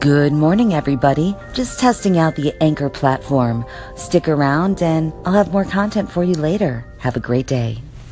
Good morning, everybody. Just testing out the Anchor platform. Stick around and I'll have more content for you later. Have a great day.